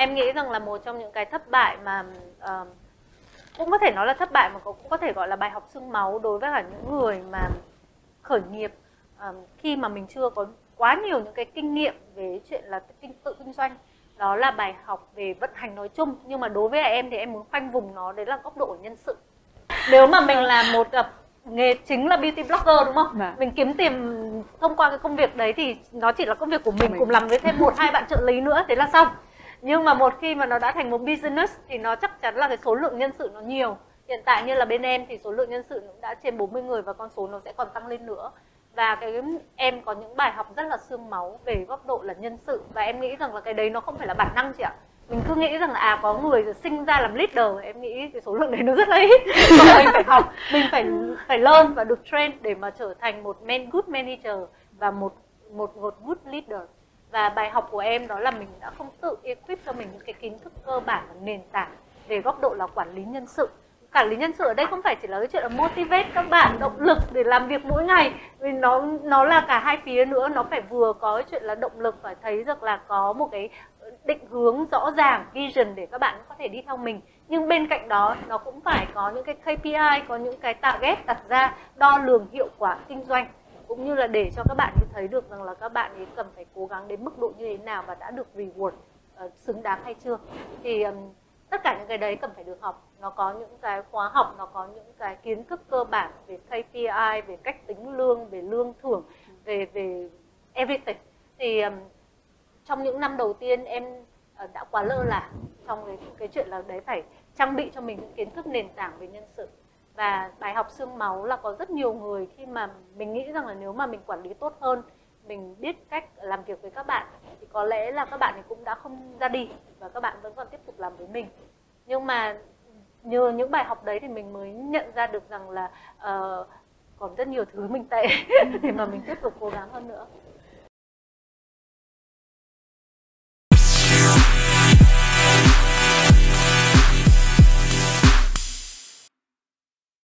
em nghĩ rằng là một trong những cái thất bại mà uh, cũng có thể nói là thất bại mà cũng có thể gọi là bài học xương máu đối với cả những người mà khởi nghiệp uh, khi mà mình chưa có quá nhiều những cái kinh nghiệm về chuyện là kinh tự kinh doanh đó là bài học về vận hành nói chung nhưng mà đối với em thì em muốn khoanh vùng nó đấy là góc độ của nhân sự nếu mà mình là một uh, nghề chính là beauty blogger đúng không? Dạ. Mình kiếm tiền thông qua cái công việc đấy thì nó chỉ là công việc của mình, mình. cùng làm với thêm một hai bạn trợ lý nữa thế là xong. Nhưng mà một khi mà nó đã thành một business thì nó chắc chắn là cái số lượng nhân sự nó nhiều. Hiện tại như là bên em thì số lượng nhân sự cũng đã trên 40 người và con số nó sẽ còn tăng lên nữa. Và cái em có những bài học rất là xương máu về góc độ là nhân sự và em nghĩ rằng là cái đấy nó không phải là bản năng chị ạ mình cứ nghĩ rằng là à có người sinh ra làm leader em nghĩ cái số lượng đấy nó rất là ít mình phải học mình phải phải learn và được train để mà trở thành một man good manager và một một một good leader và bài học của em đó là mình đã không tự equip cho mình những cái kiến thức cơ bản và nền tảng về góc độ là quản lý nhân sự. Quản lý nhân sự ở đây không phải chỉ là cái chuyện là motivate các bạn, động lực để làm việc mỗi ngày. Vì nó nó là cả hai phía nữa, nó phải vừa có cái chuyện là động lực phải thấy được là có một cái định hướng rõ ràng, vision để các bạn có thể đi theo mình. Nhưng bên cạnh đó, nó cũng phải có những cái KPI có những cái target đặt ra, đo lường hiệu quả kinh doanh cũng như là để cho các bạn thấy được rằng là các bạn ấy cần phải cố gắng đến mức độ như thế nào và đã được reward uh, xứng đáng hay chưa. Thì um, tất cả những cái đấy cần phải được học. Nó có những cái khóa học nó có những cái kiến thức cơ bản về KPI về cách tính lương về lương thưởng về về everything. Thì um, trong những năm đầu tiên em uh, đã quá lơ là trong cái, cái chuyện là đấy phải trang bị cho mình những kiến thức nền tảng về nhân sự và bài học xương máu là có rất nhiều người khi mà mình nghĩ rằng là nếu mà mình quản lý tốt hơn mình biết cách làm việc với các bạn thì có lẽ là các bạn cũng đã không ra đi và các bạn vẫn còn tiếp tục làm với mình. Nhưng mà nhờ những bài học đấy thì mình mới nhận ra được rằng là uh, còn rất nhiều thứ mình tệ để mà mình tiếp tục cố gắng hơn nữa.